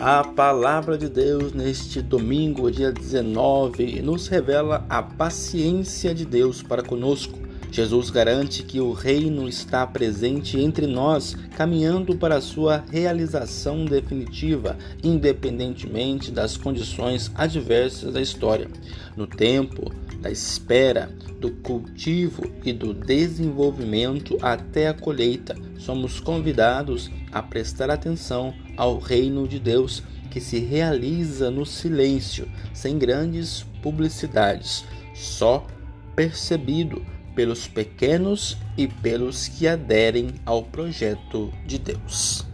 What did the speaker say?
A palavra de Deus neste domingo, dia 19, nos revela a paciência de Deus para conosco. Jesus garante que o reino está presente entre nós, caminhando para a sua realização definitiva, independentemente das condições adversas da história. No tempo da espera, do cultivo e do desenvolvimento até a colheita, somos convidados a prestar atenção ao reino de Deus que se realiza no silêncio, sem grandes publicidades, só percebido pelos pequenos e pelos que aderem ao projeto de Deus.